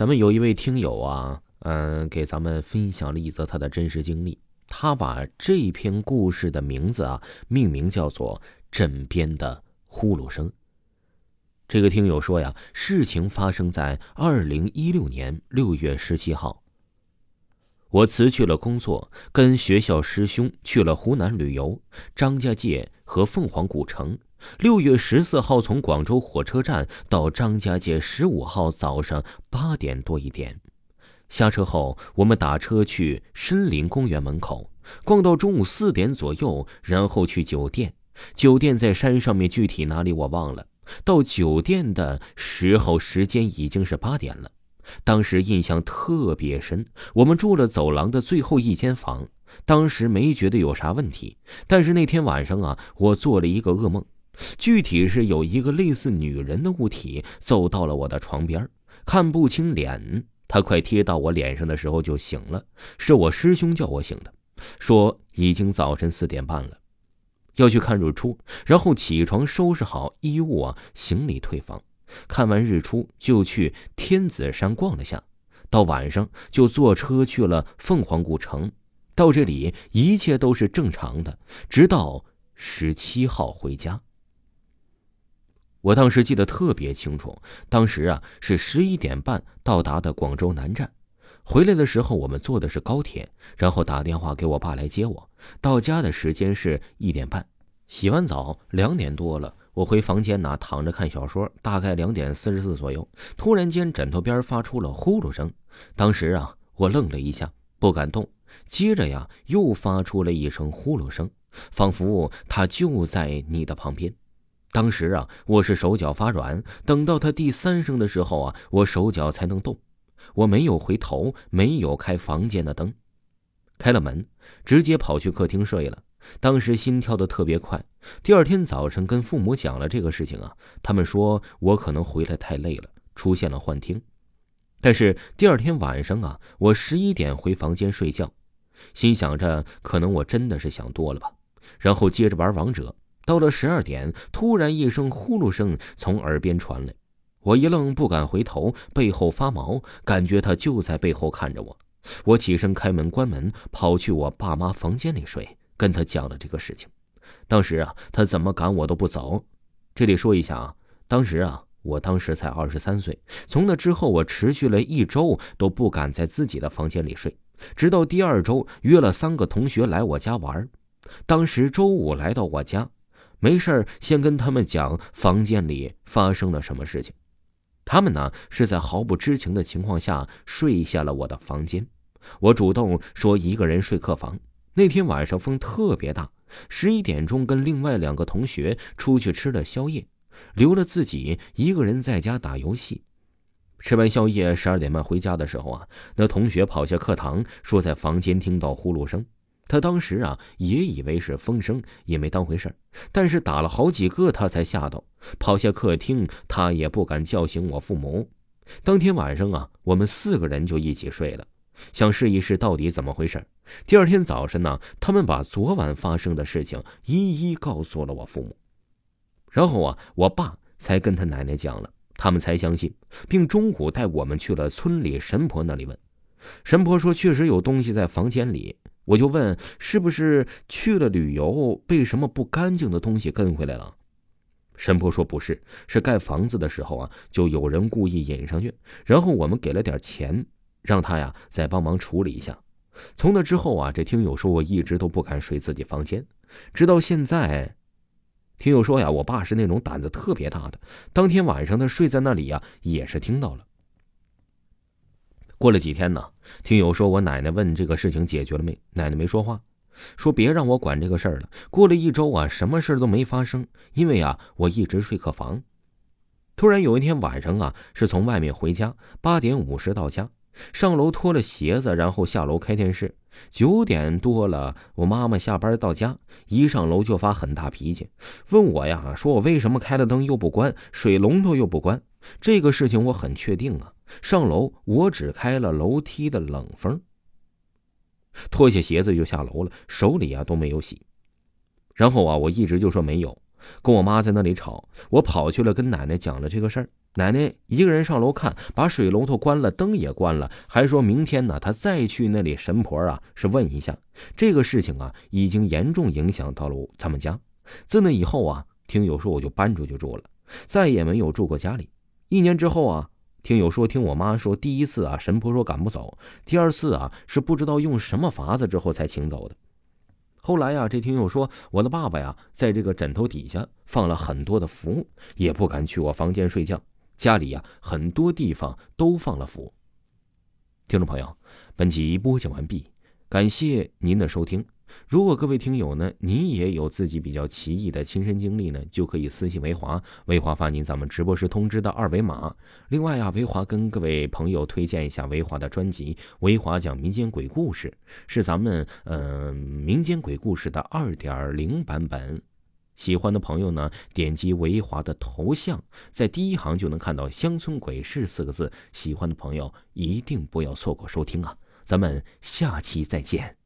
咱们有一位听友啊，嗯，给咱们分享了一则他的真实经历。他把这篇故事的名字啊，命名叫做《枕边的呼噜声》。这个听友说呀，事情发生在二零一六年六月十七号。我辞去了工作，跟学校师兄去了湖南旅游，张家界和凤凰古城。六月十四号从广州火车站到张家界，十五号早上八点多一点。下车后，我们打车去森林公园门口逛到中午四点左右，然后去酒店。酒店在山上面，具体哪里我忘了。到酒店的时候，时间已经是八点了。当时印象特别深，我们住了走廊的最后一间房。当时没觉得有啥问题，但是那天晚上啊，我做了一个噩梦，具体是有一个类似女人的物体走到了我的床边，看不清脸。他快贴到我脸上的时候就醒了，是我师兄叫我醒的，说已经早晨四点半了，要去看日出，然后起床收拾好衣物啊，行李退房。看完日出，就去天子山逛了下，到晚上就坐车去了凤凰古城。到这里一切都是正常的，直到十七号回家。我当时记得特别清楚，当时啊是十一点半到达的广州南站，回来的时候我们坐的是高铁，然后打电话给我爸来接我。到家的时间是一点半，洗完澡两点多了。我回房间呢，躺着看小说，大概两点四十四左右，突然间枕头边发出了呼噜声。当时啊，我愣了一下，不敢动。接着呀，又发出了一声呼噜声，仿佛他就在你的旁边。当时啊，我是手脚发软。等到他第三声的时候啊，我手脚才能动。我没有回头，没有开房间的灯，开了门，直接跑去客厅睡了。当时心跳的特别快，第二天早晨跟父母讲了这个事情啊，他们说我可能回来太累了，出现了幻听。但是第二天晚上啊，我十一点回房间睡觉，心想着可能我真的是想多了吧，然后接着玩王者。到了十二点，突然一声呼噜声从耳边传来，我一愣，不敢回头，背后发毛，感觉他就在背后看着我。我起身开门关门，跑去我爸妈房间里睡。跟他讲了这个事情，当时啊，他怎么赶我都不走。这里说一下啊，当时啊，我当时才二十三岁。从那之后，我持续了一周都不敢在自己的房间里睡，直到第二周约了三个同学来我家玩。当时周五来到我家，没事先跟他们讲房间里发生了什么事情。他们呢是在毫不知情的情况下睡下了我的房间。我主动说一个人睡客房。那天晚上风特别大，十一点钟跟另外两个同学出去吃了宵夜，留了自己一个人在家打游戏。吃完宵夜，十二点半回家的时候啊，那同学跑下课堂说在房间听到呼噜声，他当时啊也以为是风声，也没当回事但是打了好几个他才吓到，跑下客厅，他也不敢叫醒我父母。当天晚上啊，我们四个人就一起睡了。想试一试到底怎么回事。第二天早晨呢，他们把昨晚发生的事情一一告诉了我父母，然后啊，我爸才跟他奶奶讲了，他们才相信，并中午带我们去了村里神婆那里问。神婆说确实有东西在房间里，我就问是不是去了旅游被什么不干净的东西跟回来了。神婆说不是，是盖房子的时候啊，就有人故意引上去，然后我们给了点钱。让他呀再帮忙处理一下。从那之后啊，这听友说我一直都不敢睡自己房间，直到现在。听友说呀，我爸是那种胆子特别大的。当天晚上他睡在那里呀，也是听到了。过了几天呢，听友说我奶奶问这个事情解决了没？奶奶没说话，说别让我管这个事儿了。过了一周啊，什么事都没发生，因为啊，我一直睡客房。突然有一天晚上啊，是从外面回家，八点五十到家。上楼脱了鞋子，然后下楼开电视。九点多了，我妈妈下班到家，一上楼就发很大脾气，问我呀，说我为什么开了灯又不关，水龙头又不关。这个事情我很确定啊。上楼我只开了楼梯的冷风。脱下鞋子就下楼了，手里啊都没有洗。然后啊，我一直就说没有。跟我妈在那里吵，我跑去了跟奶奶讲了这个事儿。奶奶一个人上楼看，把水龙头关了，灯也关了，还说明天呢，她再去那里神婆啊，是问一下这个事情啊，已经严重影响到了咱们家。自那以后啊，听友说我就搬出去住了，再也没有住过家里。一年之后啊，听友说听我妈说，第一次啊，神婆说赶不走，第二次啊，是不知道用什么法子之后才请走的。后来呀，这听友说我的爸爸呀，在这个枕头底下放了很多的符，也不敢去我房间睡觉。家里呀，很多地方都放了符。听众朋友，本集播讲完毕，感谢您的收听。如果各位听友呢，您也有自己比较奇异的亲身经历呢，就可以私信维华，维华发您咱们直播时通知的二维码。另外啊，维华跟各位朋友推荐一下维华的专辑《维华讲民间鬼故事》，是咱们嗯民间鬼故事的二点零版本。喜欢的朋友呢，点击维华的头像，在第一行就能看到“乡村鬼事”四个字。喜欢的朋友一定不要错过收听啊！咱们下期再见。